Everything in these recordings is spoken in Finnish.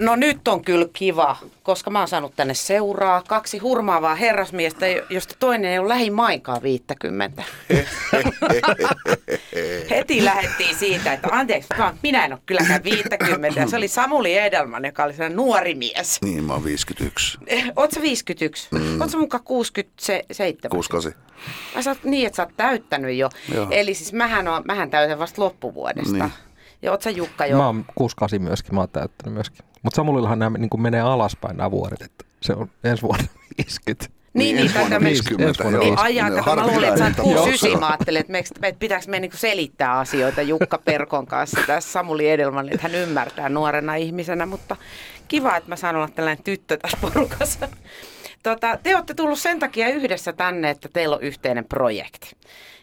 No nyt on kyllä kiva, koska mä oon saanut tänne seuraa kaksi hurmaavaa herrasmiestä, josta toinen ei ole lähimainkaan 50. Heti lähdettiin siitä, että anteeksi, vaan minä en ole kylläkään 50. Ja se oli Samuli Edelman, joka oli sellainen nuori mies. Niin, mä oon 51. Oot sä 51? Mm. Oot sä mukaan 67? 68. Mä sä oot niin, että sä oot täyttänyt jo. Joo. Eli siis mähän, on, mähän täytän vasta loppuvuodesta. Niin. Ja oot sä Jukka jo? Mä oon 68 myöskin, mä oon täyttänyt myöskin. Mutta Samulillahan nämä niin menee alaspäin nämä vuodet, että se on ensi vuonna 50. Niin, niin, tätä me- 50, ensi vuonna joo. Niin, ajaa, kato, mä luulin, että sä oot harvinainen 69, tapaus. mä ajattelin, että, että pitääkö me niinku selittää asioita Jukka Perkon kanssa tässä Samuli Edelmanille, että hän ymmärtää nuorena ihmisenä, mutta kiva, että mä saan olla tällainen tyttö tässä porukassa. Tota, te olette tullut sen takia yhdessä tänne, että teillä on yhteinen projekti.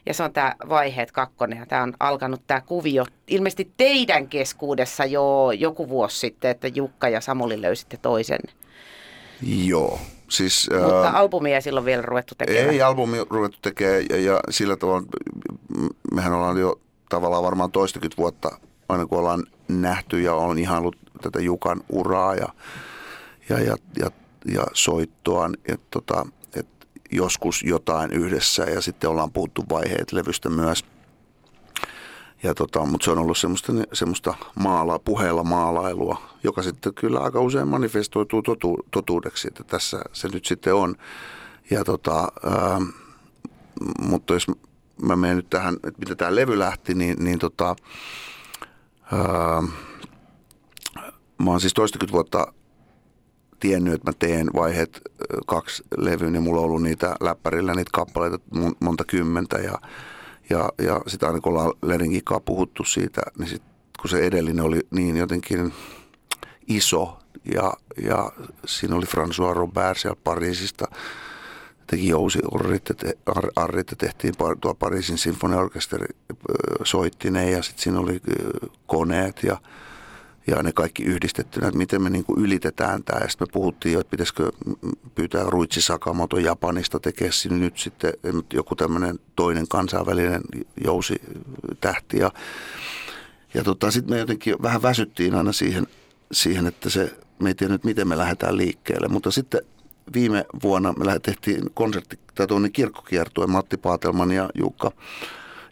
Ja se on tämä Vaiheet kakkonen ja tämä on alkanut tämä kuvio ilmeisesti teidän keskuudessa jo joku vuosi sitten, että Jukka ja Samuli löysitte toisenne. Joo. Siis, Mutta ää, albumia ei silloin vielä ruvettu tekemään. ei albumi ruvettu tekemään ja, ja sillä tavalla mehän ollaan jo tavallaan varmaan toistakymmentä vuotta aina kun ollaan nähty ja on ihaillut tätä Jukan uraa ja, ja, ja, ja, ja soittoa, että tota, et joskus jotain yhdessä ja sitten ollaan puhuttu vaiheet levystä myös. Ja tota, mutta se on ollut semmoista, semmoista maala, puheella maalailua, joka sitten kyllä aika usein manifestoituu totu, totuudeksi, että tässä se nyt sitten on. Ja tota, ää, mutta jos mä menen nyt tähän, että mitä tämä levy lähti, niin, niin tota, ää, mä oon siis toistakymmentä vuotta tiennyt, että mä teen vaiheet kaksi levyyn ja mulla on ollut niitä läppärillä niitä kappaleita mon- monta kymmentä ja, ja, ja sitä aina kun ollaan kanssa puhuttu siitä, niin sit, kun se edellinen oli niin jotenkin iso ja, ja siinä oli François Robert siellä Pariisista, teki Jousi Orrit tehtiin tuo Pariisin sinfoniaorkesteri ö, soitti ne ja sitten siinä oli koneet ja ja ne kaikki yhdistettynä, että miten me niin kuin ylitetään tämä. Sitten me puhuttiin jo, että pitäisikö pyytää Ruitsi Sakamoto Japanista tekee sinne nyt sitten joku tämmöinen toinen kansainvälinen jousi tähti. Ja, ja tota, sitten me jotenkin vähän väsyttiin aina siihen, siihen että se, me ei tiedä nyt miten me lähdetään liikkeelle. Mutta sitten viime vuonna me tehtiin konsertti, tai tuonne kirkkokiertue Matti Paatelman ja Jukka,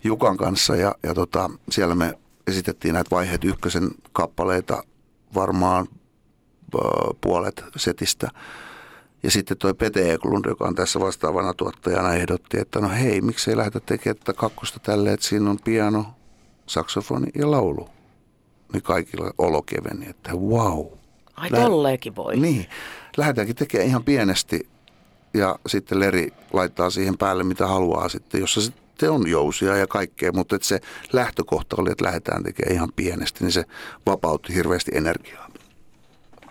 Jukan kanssa ja, ja tota, siellä me esitettiin näitä vaiheet ykkösen kappaleita varmaan puolet setistä. Ja sitten toi Pete Eklund, joka on tässä vastaavana tuottajana, ehdotti, että no hei, miksei lähdetä tekemään tätä kakkosta tälle, että siinä on piano, saksofoni ja laulu. Niin kaikilla olo keveni, että wow. Ai Lä- tolleekin voi. Niin, lähdetäänkin tekemään ihan pienesti ja sitten Leri laittaa siihen päälle mitä haluaa sitten, jossa sitten on jousia ja kaikkea, mutta että se lähtökohta oli, että lähdetään tekemään ihan pienesti, niin se vapautti hirveästi energiaa.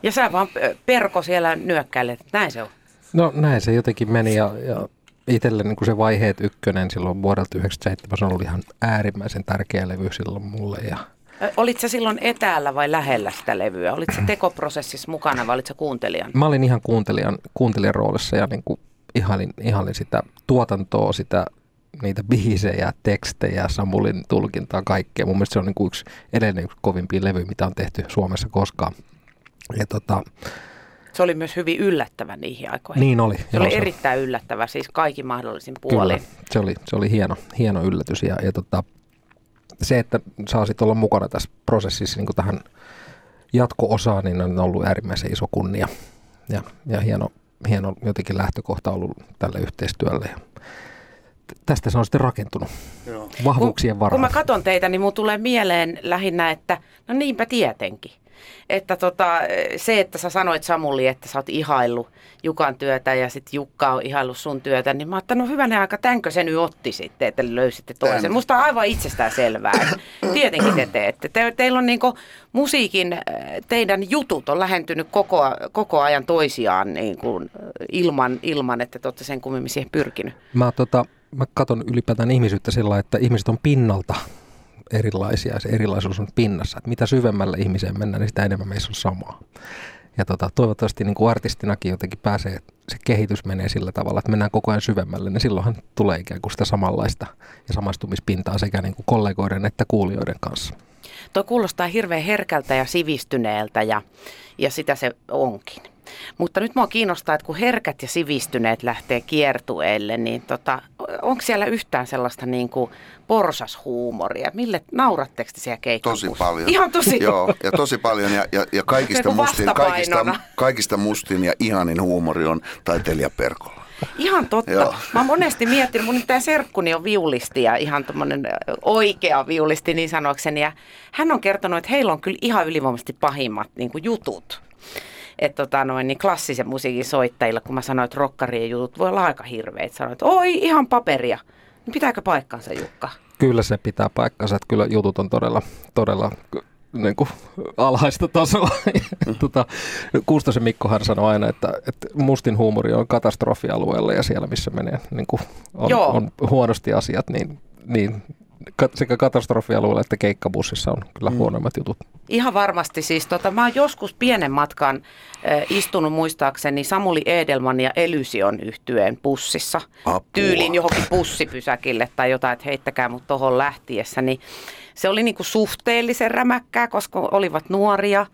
Ja sä vaan Perko siellä nyökkäilet, että näin se on. No näin se jotenkin meni ja, ja itselle niin kuin se vaiheet ykkönen silloin vuodelta 97 se on ollut ihan äärimmäisen tärkeä levy silloin mulle ja Ö, Olit sä silloin etäällä vai lähellä sitä levyä? Olit sä tekoprosessissa mukana vai olit sä kuuntelijan? mä olin ihan kuuntelijan, kuuntelijan roolissa ja niin kuin ihailin, ihailin sitä tuotantoa, sitä, niitä biisejä, tekstejä, Samulin tulkintaa, kaikkea. Mun mielestä se on niin kuin yksi edelleen yksi kovimpia levy, mitä on tehty Suomessa koskaan. Ja tota, Se oli myös hyvin yllättävä niihin aikoihin. niin oli. Se joo, oli erittäin yllättävä, siis kaikin mahdollisin puolin. Kyllä, se oli, se oli hieno, hieno yllätys ja, ja tota, se, että saa sitten olla mukana tässä prosessissa niin kuin tähän jatko-osaan, niin on ollut äärimmäisen iso kunnia ja, ja hieno, hieno jotenkin lähtökohta ollut tälle yhteistyölle. Ja tästä se on sitten rakentunut Joo. vahvuuksien Kun varaan. mä katson teitä, niin mun tulee mieleen lähinnä, että no niinpä tietenkin. Että tota, se, että sä sanoit Samuli, että sä oot ihaillut Jukan työtä ja sitten Jukka on ihaillut sun työtä, niin mä ajattelin, no hyvänen aika, tänkö se nyt otti sitten, että löysitte toisen. Tän. Musta on aivan itsestään selvää. että Tietenkin te teette. Te, teillä on niinku musiikin, äh, teidän jutut on lähentynyt koko, koko ajan toisiaan niin kuin ilman, ilman, että te olette sen kummemmin siihen pyrkinyt. Mä, tota, mä katson ylipäätään ihmisyyttä sillä että ihmiset on pinnalta erilaisia ja se erilaisuus on pinnassa. Että mitä syvemmälle ihmiseen mennään, niin sitä enemmän meissä on samaa. Ja tota, toivottavasti niin kuin artistinakin jotenkin pääsee, se kehitys menee sillä tavalla, että mennään koko ajan syvemmälle, niin silloinhan tulee ikään kuin sitä samanlaista ja samastumispintaa sekä niin kuin kollegoiden että kuulijoiden kanssa. Toi kuulostaa hirveän herkältä ja sivistyneeltä ja, ja sitä se onkin. Mutta nyt mua kiinnostaa, että kun herkät ja sivistyneet lähtee kiertueelle, niin tota, onko siellä yhtään sellaista niin kuin porsashuumoria? Mille nauratteko te siellä keikkapussa? Tosi paljon. Ihan tosi Joo, ja tosi paljon. Ja, ja, ja kaikista, mustin, kaikista, kaikista mustin ja ihanin huumori on taiteilija Perkola. Ihan totta. Joo. Mä oon monesti miettinyt, mun tämä serkkuni on viulisti ja ihan tommonen oikea viulisti niin sanoakseni. Ja hän on kertonut, että heillä on kyllä ihan ylivoimaisesti pahimmat niin kuin jutut. Että tota noin, niin klassisen musiikin soittajilla, kun mä sanoin, että rokkarien jutut voi olla aika hirveitä. Sanoin, että oi ihan paperia. Niin pitääkö paikkansa Jukka? Kyllä se pitää paikkansa, että kyllä jutut on todella, todella niin kuin alhaista tasoa. tota, Kuustosen Mikkohan sanoi aina, että, että mustin huumori on katastrofialueella ja siellä missä menee niin kuin on, Joo. on huonosti asiat, niin, niin sekä katastrofialueella että keikkabussissa on kyllä mm. huonommat jutut. Ihan varmasti siis. Tota, mä oon joskus pienen matkan äh, istunut muistaakseni Samuli Edelman ja Elysion yhtyeen bussissa. Apua. Tyylin johonkin bussipysäkille tai jotain, että heittäkää mut tohon lähtiessä. Niin se oli niinku suhteellisen rämäkkää, koska olivat nuoria,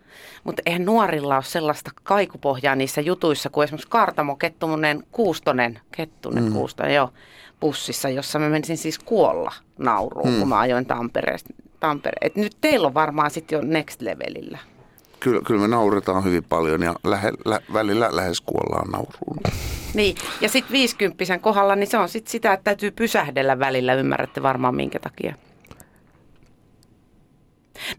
mutta eihän nuorilla ole sellaista kaikupohjaa niissä jutuissa kuin esimerkiksi Kartamo Kettunen Kuustonen, Kettunen mm. Kuustonen, joo, bussissa, jossa mä menisin siis kuolla nauruun, mm. kun mä ajoin Tampereesta. Tampere. Et nyt teillä on varmaan sitten jo next levelillä. Kyllä, kyllä me nauretaan hyvin paljon ja lähe, lä, välillä lähes kuollaan nauruun. Niin, ja sitten 50 kohdalla, niin se on sitten sitä, että täytyy pysähdellä välillä, ymmärrätte varmaan minkä takia.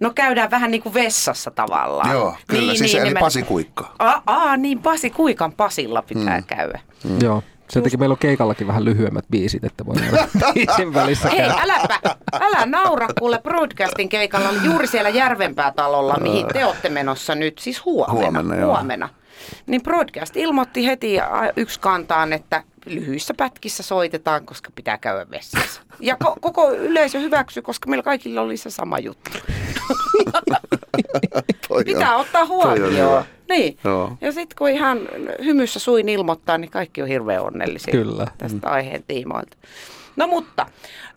No käydään vähän niin kuin vessassa tavallaan. Joo, kyllä. Niin, siis eli nimen- Pasi Kuikka. Aa, aa, niin Pasi Kuikan Pasilla pitää mm. käydä. Mm. Joo. Sen takia meillä on keikallakin vähän lyhyemmät biisit, että voi biisin välissä Hei, äläpä, älä naura, kuule broadcastin keikalla oli juuri siellä Järvenpää talolla, mihin te olette menossa nyt, siis huomenna. Huomenna, joo. huomenna. Niin broadcast ilmoitti heti yksi kantaan, että lyhyissä pätkissä soitetaan, koska pitää käydä vessassa. Ja ko- koko yleisö hyväksyi, koska meillä kaikilla oli se sama juttu. Pitää on- ottaa huomioon. Niin. Joo. Ja sitten kun ihan hymyssä suin ilmoittaa, niin kaikki on hirveän onnellisia Kyllä. tästä mm. aiheen tiimoilta. No mutta,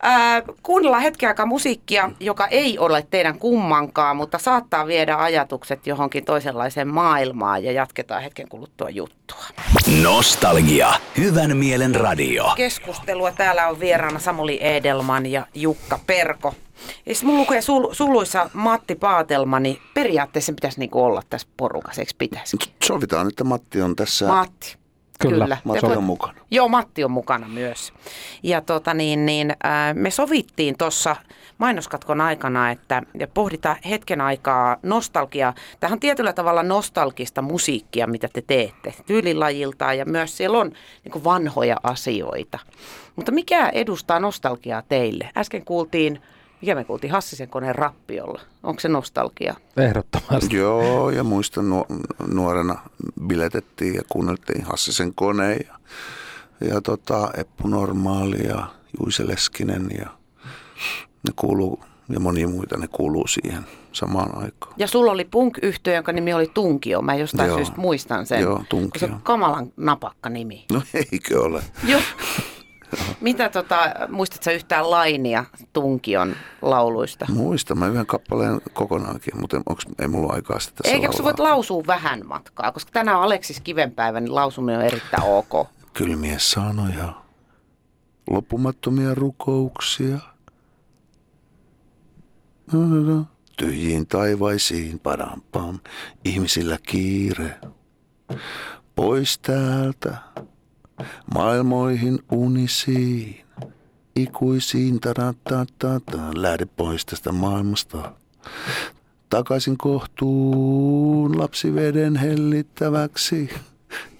äh, kuunnellaan hetken aikaa musiikkia, joka ei ole teidän kummankaan, mutta saattaa viedä ajatukset johonkin toisenlaiseen maailmaan ja jatketaan hetken kuluttua juttua. Nostalgia. Hyvän mielen radio. Keskustelua täällä on vieraana Samuli Edelman ja Jukka Perko. Ja sitten mun lukee sul- suluissa Matti Paatelma, niin periaatteessa pitäisi niinku olla tässä porukassa, eikö pitäisi? Sovitaan, että Matti on tässä. Matti. Kyllä. Matti Ja on mukana. Joo, Matti on mukana myös. Ja tota niin, niin äh, me sovittiin tuossa mainoskatkon aikana, että ja pohditaan hetken aikaa nostalgiaa. Tähän on tietyllä tavalla nostalgista musiikkia, mitä te teette tyylilajiltaan ja myös siellä on niin kuin vanhoja asioita. Mutta mikä edustaa nostalgiaa teille? Äsken kuultiin, mikä me kuultiin, Hassisen koneen rappiolla. Onko se nostalgia? Ehdottomasti. Joo, ja muistan nuo- nuorena biletettiin ja kuunneltiin Hassisen koneen ja, ja tota, Eppu Normaali ja Juise Leskinen ja ne kuuluu, ja monia muita ne kuuluu siihen samaan aikaan. Ja sulla oli punk yhtiö jonka nimi oli Tunkio. Mä jostain Joo. syystä muistan sen. Joo, Tunkio. Se on kamalan napakka nimi. No eikö ole? Joo. Mitä tota, muistatko yhtään lainia Tunkion lauluista? Muista, mä yhden kappaleen kokonaankin, mutta onks, ei mulla aikaa sitä tässä Eikä sä voit lausua vähän matkaa, koska tänään on Aleksis Kivenpäivä, niin lausuminen on erittäin ok. Kylmiä sanoja, loppumattomia rukouksia. Tyhjiin taivaisiin, padam pam, ihmisillä kiire. Pois täältä, maailmoihin unisiin, ikuisiin, taratatata, lähde pois tästä maailmasta. Takaisin kohtuun, lapsiveden hellittäväksi,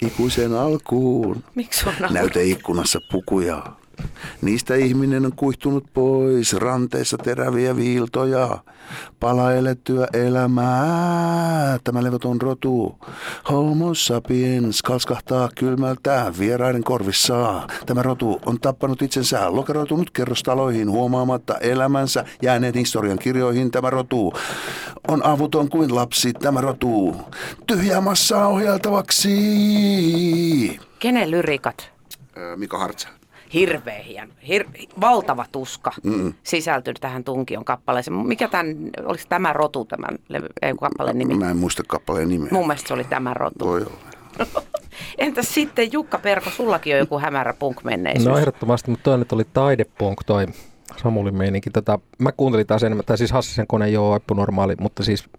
ikuisen alkuun. Miksi on Näyteikkunassa pukuja. Niistä ihminen on kuihtunut pois, ranteissa teräviä viiltoja. Pala elettyä elämää, tämä levoton rotu. Homo sapiens kalskahtaa kylmältä vieraiden korvissa. Tämä rotu on tappanut itsensä, lokeroitunut kerrostaloihin huomaamatta elämänsä jääneen historian kirjoihin. Tämä rotu on avuton kuin lapsi, tämä rotu. Tyhjää massaa ohjeltavaksi. Kenen lyrikat? Mika Hartzell. Hirveä hieno, hir- valtava tuska mm. sisältynyt tähän Tunkion kappaleeseen. Mikä tämän, oliko tämä rotu tämän levy, ei, kappaleen nimi? Mä en muista kappaleen nimeä. Mun mielestä se oli tämä rotu. Voi olla. Entäs sitten Jukka Perko, sullakin on joku hämärä punk-menneisyys? No ehdottomasti, mutta toi nyt oli taidepunk toi Samulin meininki. Tota, mä kuuntelin taas enemmän, tai siis Hassisen kone joo, Eppu normaali, mutta siis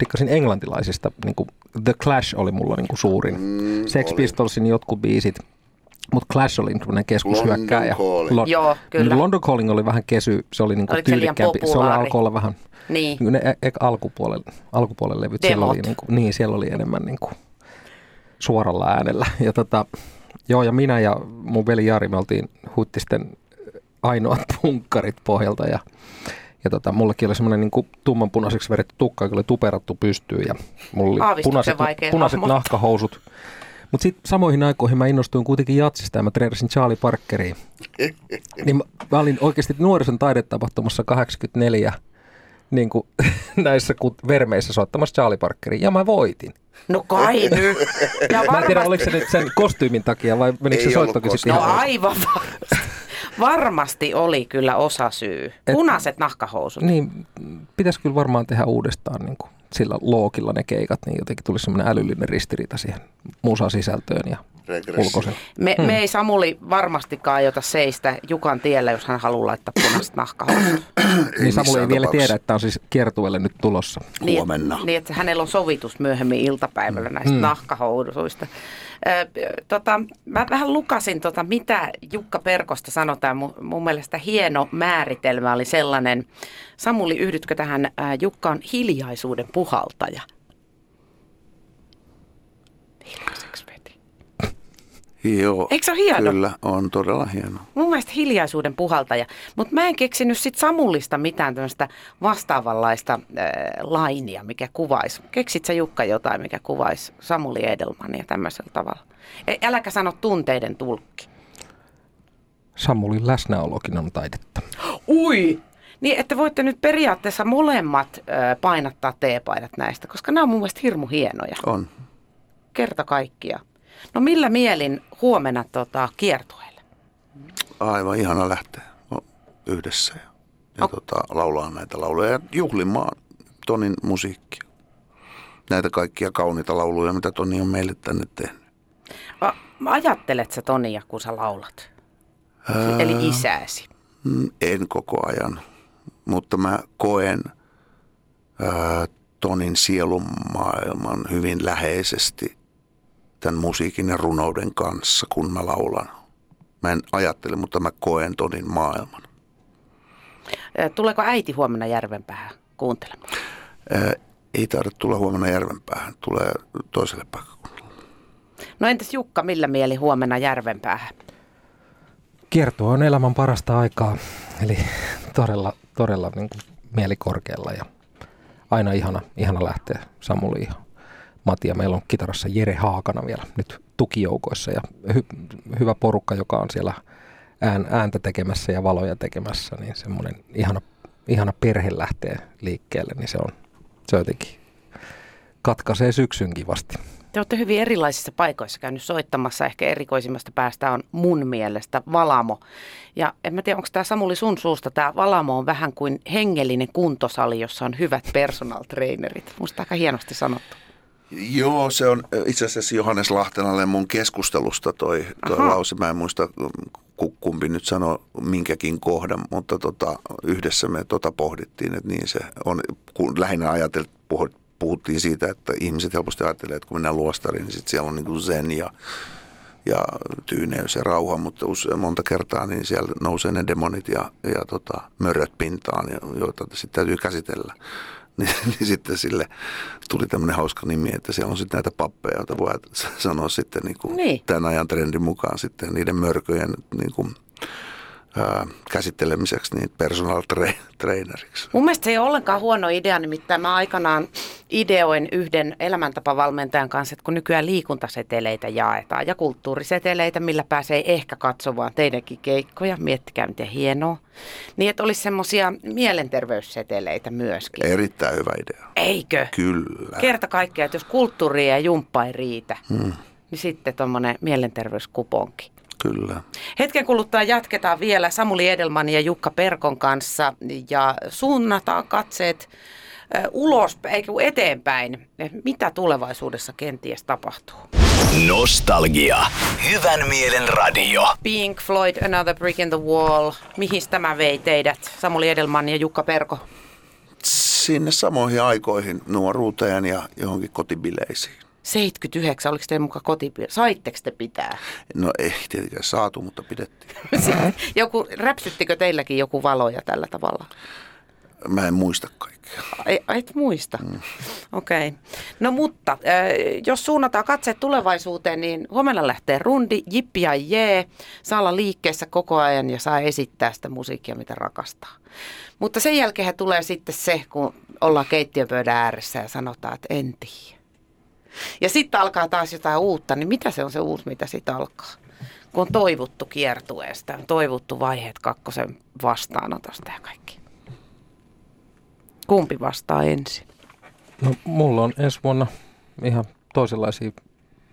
dikkasin englantilaisista. Niin kuin The Clash oli mulla niin kuin suurin. Mm, Sex oli. Pistolsin jotkut biisit. Mutta Clash oli tämmöinen keskushyökkääjä. London Calling. Joo, kyllä. London Calling oli vähän kesy, se oli niinku Oliko se liian tyylikkäämpi. Se oli alkoi olla vähän, Niin. ne e- e- alkupuolen, alkupuolen levyt, siellä Demot. oli, niinku, niin siellä oli enemmän niinku suoralla äänellä. Ja tota, joo, ja minä ja mun veli Jari, me oltiin huittisten ainoat punkkarit pohjalta ja ja tota, mullekin oli semmoinen niin tummanpunaiseksi vedetty tukka, joka oli tuperattu pystyyn ja mulla oli punaiset, punaiset nahkahousut. Mutta sitten samoihin aikoihin mä innostuin kuitenkin jatsista ja mä treenasin Charlie Parkeriin. niin mä, mä olin oikeasti nuorison taidetapahtumassa 84 niin kuin, näissä vermeissä soittamassa Charlie Parkeriin ja mä voitin. No kai nyt. Ja Mä en tiedä, oliko se nyt sen kostyymin takia vai menikö Ei se soittokin sitten No ihan aivan varmasti. Varmasti oli kyllä osa syy. Punaiset nahkahousut. Niin, pitäisi kyllä varmaan tehdä uudestaan niin kuin sillä lookilla ne keikat, niin jotenkin tulisi semmoinen älyllinen ristiriita siihen musasisältöön ja Regressio. Me, me ei Samuli varmastikaan aiota seistä Jukan tiellä, jos hän haluaa laittaa punaiset nahkahousut. Niin Samuli ei vielä tiedä, että on siis kiertueelle nyt tulossa. Niin, Huomenna. Niin, että hänellä on sovitus myöhemmin iltapäivällä näistä mm. nahkahousuista. Ö, tota, mä vähän lukasin, tota, mitä Jukka Perkosta sanotaan. Mun, mun mielestä hieno määritelmä oli sellainen. Samuli, yhdytkö tähän? Ää, Jukka on hiljaisuuden puhaltaja. Hiljaiseksi. Joo. Eikö se ole hieno? Kyllä, on todella hieno. Mun mielestä hiljaisuuden puhaltaja, mutta mä en keksinyt sit Samullista mitään tämmöistä vastaavanlaista äh, lainia, mikä kuvaisi. Keksit sä Jukka jotain, mikä kuvaisi Samuli Edelmania tämmöisellä tavalla? E, äläkä sano tunteiden tulkki. Samulin läsnäolokin on taidetta. Ui! Niin, että voitte nyt periaatteessa molemmat äh, painattaa teepaidat näistä, koska nämä on mun mielestä hirmu hienoja. On. Kerta kaikkia. No millä mielin huomenna tota, kiertueelle? Aivan ihana lähteä no, yhdessä ja, ja Ok. tota, laulaa näitä lauluja ja juhlimaan Tonin musiikkia. Näitä kaikkia kauniita lauluja, mitä Toni on meille tänne tehnyt. A, ajattelet sä Tonia, kun sä laulat? Ää, Eli isääsi. Mm, En koko ajan, mutta mä koen ää, Tonin sielunmaailman hyvin läheisesti tämän musiikin ja runouden kanssa, kun mä laulan. Mä en ajattele, mutta mä koen Tonin maailman. Tuleeko äiti huomenna Järvenpäähän kuuntelemaan? Ei tarvitse tulla huomenna Järvenpäähän, tulee toiselle paikkakunnalle. No entäs Jukka, millä mieli huomenna Järvenpäähän? Kiertue on elämän parasta aikaa, eli todella, todella niin kuin mieli korkealla ja aina ihana, ihana lähteä Samuli ja meillä on kitarassa Jere Haakana vielä nyt tukijoukoissa ja hy- hyvä porukka, joka on siellä ään, ääntä tekemässä ja valoja tekemässä, niin semmoinen ihana, ihana perhe lähtee liikkeelle, niin se on, se on jotenkin katkaisee syksyn kivasti. Te olette hyvin erilaisissa paikoissa käynyt soittamassa. Ehkä erikoisimmasta päästä on mun mielestä Valamo. Ja en mä tiedä, onko tämä Samuli sun suusta. Tämä Valamo on vähän kuin hengellinen kuntosali, jossa on hyvät personal trainerit. Musta aika hienosti sanottu. Joo, se on itse asiassa Johannes Lahtenalle mun keskustelusta toi, toi Aha. lause. Mä en muista ku- kumpi nyt sanoi minkäkin kohdan, mutta tota, yhdessä me tota pohdittiin, että niin se on. Kun lähinnä ajateltiin, puhuttiin siitä, että ihmiset helposti ajattelee, että kun mennään luostariin, niin sit siellä on niin zen ja, ja tyyneys ja rauha, mutta use, monta kertaa niin siellä nousee ne demonit ja, ja tota, möröt pintaan, joita sitten täytyy käsitellä. Niin, niin sitten sille tuli tämmöinen hauska nimi, että siellä on sitten näitä pappeja, joita voi sanoa sitten niin kuin Niin. tämän ajan trendin mukaan sitten niiden mörköjen niin kuin, ää, käsittelemiseksi niin personal tra- traineriksi. Mun mielestä se ei ole ollenkaan huono idea, nimittäin mä aikanaan ideoin yhden elämäntapavalmentajan kanssa, että kun nykyään liikuntaseteleitä jaetaan ja kulttuuriseteleitä, millä pääsee ehkä katsomaan teidänkin keikkoja, miettikää miten hienoa, niin että olisi semmoisia mielenterveysseteleitä myöskin. Erittäin hyvä idea. Eikö? Kyllä. Kerta kaikkiaan, että jos kulttuuri ja jumppa ei riitä, hmm. niin sitten tuommoinen mielenterveyskuponki. Kyllä. Hetken kuluttua jatketaan vielä Samuli Edelman ja Jukka Perkon kanssa ja suunnataan katseet ulos, eikä eteenpäin. Mitä tulevaisuudessa kenties tapahtuu? Nostalgia. Hyvän mielen radio. Pink Floyd, Another Brick in the Wall. Mihin tämä vei teidät, Samuli Edelman ja Jukka Perko? Sinne samoihin aikoihin nuoruuteen ja johonkin kotibileisiin. 79, oliko teidän mukaan koti? Saitteko te pitää? No ei tietenkään saatu, mutta pidettiin. joku, räpsyttikö teilläkin joku valoja tällä tavalla? Mä en muista kaikkea. Ei, et muista. Mm. Okei. Okay. No mutta, äh, jos suunnataan katseet tulevaisuuteen, niin huomenna lähtee rundi, jippi ja jee. Saa olla liikkeessä koko ajan ja saa esittää sitä musiikkia, mitä rakastaa. Mutta sen jälkeen tulee sitten se, kun ollaan keittiöpöydän ääressä ja sanotaan, että en tiedä. Ja sitten alkaa taas jotain uutta, niin mitä se on se uusi, mitä sitten alkaa? Kun on toivottu kiertueesta, on toivottu vaiheet kakkosen vastaanotosta ja kaikki. Kumpi vastaa ensin? No, mulla on ensi vuonna ihan toisenlaisia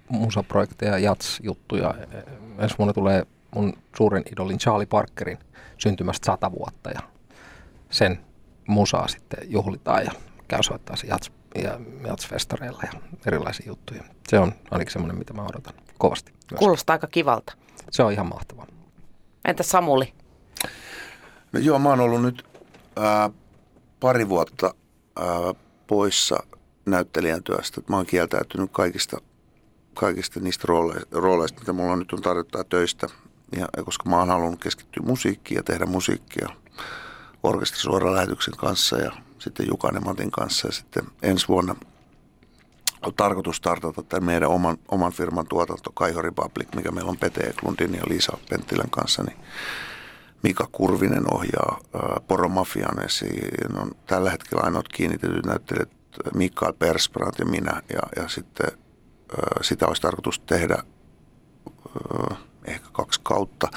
musaprojekteja, jats-juttuja. Ensi vuonna tulee mun suuren idolin Charlie Parkerin syntymästä sata vuotta ja sen musaa sitten juhlitaan ja käy soittaa se jats, ja jatsfestareilla ja erilaisia juttuja. Se on ainakin semmoinen, mitä mä odotan kovasti. Myös. Kuulostaa aika kivalta. Se on ihan mahtavaa. Entä Samuli? No joo, mä oon ollut nyt ää, pari vuotta ää, poissa näyttelijän työstä. Mä oon kieltäytynyt kaikista, kaikista niistä rooleista, rooleista, mitä mulla nyt on tarjottaa töistä. Ja, ja koska mä oon halunnut keskittyä musiikkiin ja tehdä musiikkia orkestrisuoran lähetyksen kanssa ja sitten Jukanen Matin kanssa. Ja sitten ensi vuonna on tarkoitus startata tämän meidän oman, oman firman tuotanto Kaiho Republic, mikä meillä on Pete Eklundin ja Liisa Penttilän kanssa. Niin Mika Kurvinen ohjaa äh, Poromafian ja siinä on tällä hetkellä ainoat kiinnitetyt näyttelijät Mikael Persbrandt ja minä ja, ja sitten sitä olisi tarkoitus tehdä ehkä kaksi kautta,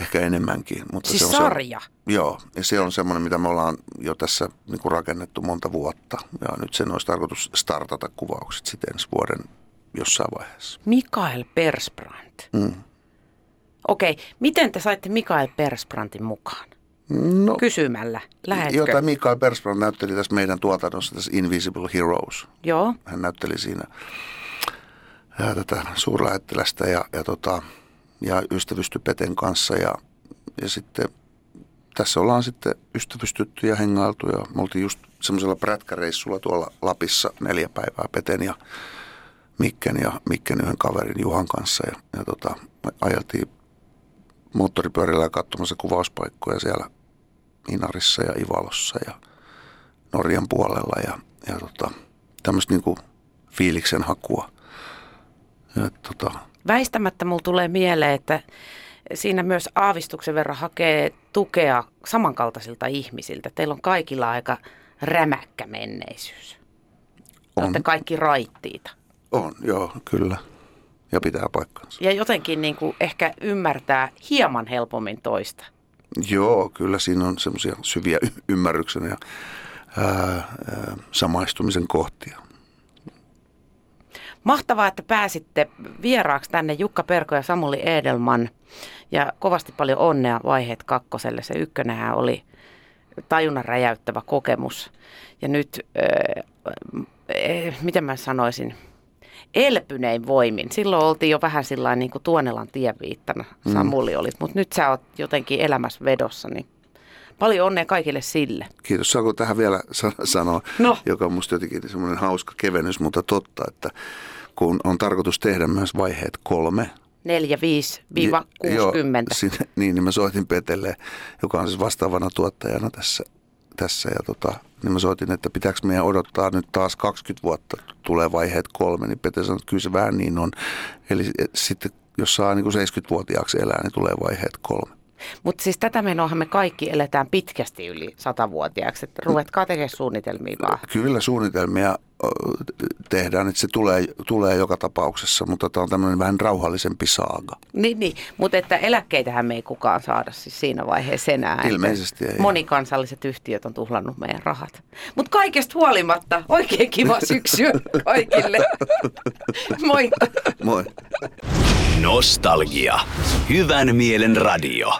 ehkä enemmänkin. Mutta siis se on sarja? Se, joo, ja se on semmoinen, mitä me ollaan jo tässä niin kuin rakennettu monta vuotta ja nyt sen olisi tarkoitus startata kuvaukset sitten ensi vuoden jossain vaiheessa. Mikael Persbrandt. Mm. Okei, miten te saitte Mikael Persbrandtin mukaan? No, Kysymällä. Lähetkö? Jota Mikael Persbrandt näytteli tässä meidän tuotannossa, tässä Invisible Heroes. Joo. Hän näytteli siinä ja tätä suurlähettilästä ja, ja, tota, ja ystävystyi Peten kanssa. Ja, ja sitten tässä ollaan sitten ystävystytty ja hengailtu ja me oltiin just semmoisella prätkäreissulla tuolla Lapissa neljä päivää Peten ja Mikken ja Mikken yhden kaverin Juhan kanssa ja, ja tota, ajeltiin moottoripyörillä katsomassa kuvauspaikkoja siellä Inarissa ja Ivalossa ja Norjan puolella ja, ja tota, tämmöistä niinku fiiliksen hakua. Ja, tota. Väistämättä mulla tulee mieleen, että siinä myös aavistuksen verran hakee tukea samankaltaisilta ihmisiltä. Teillä on kaikilla aika rämäkkä menneisyys. On. Olette kaikki raittiita. On, joo, kyllä ja pitää paikkansa. Ja jotenkin niin kuin ehkä ymmärtää hieman helpommin toista. Joo, kyllä siinä on semmoisia syviä y- ymmärryksen ja ää, ää, samaistumisen kohtia. Mahtavaa, että pääsitte vieraaksi tänne Jukka Perko ja Samuli Edelman. Ja kovasti paljon onnea vaiheet kakkoselle. Se ykkönähän oli tajunnan räjäyttävä kokemus. Ja nyt, äh, miten mä sanoisin, elpynein voimin. Silloin oltiin jo vähän sillä niin kuin Tuonelan tieviittana, mm. Samuli mm. oli, mutta nyt sä oot jotenkin elämässä vedossa, niin paljon onnea kaikille sille. Kiitos. Saanko tähän vielä sanoa, no. joka on musta jotenkin semmoinen hauska kevennys, mutta totta, että kun on tarkoitus tehdä myös vaiheet kolme, 4, 5, 60. Joo, sinne, niin, niin mä soitin Petelle, joka on siis vastaavana tuottajana tässä tässä ja tota, niin mä soitin, että pitääkö meidän odottaa nyt taas 20 vuotta, tulee vaiheet kolme, niin Pete sanoi, että kyllä se vähän niin on. Eli sitten jos saa niin kuin 70-vuotiaaksi elää, niin tulee vaiheet kolme. Mutta siis tätä menoahan me kaikki eletään pitkästi yli satavuotiaaksi. Että ruvetkaa tekemään suunnitelmia vaan. Kyllä suunnitelmia tehdään, että se tulee, tulee joka tapauksessa, mutta tämä on tämmöinen vähän rauhallisempi saaga. Niin, niin. mutta että eläkkeitähän me ei kukaan saada siis siinä vaiheessa enää. Ilmeisesti ei. Monikansalliset yhtiöt on tuhlannut meidän rahat. Mutta kaikesta huolimatta, oikein kiva syksy kaikille. Moi. Moi. Nostalgia. Hyvän mielen radio.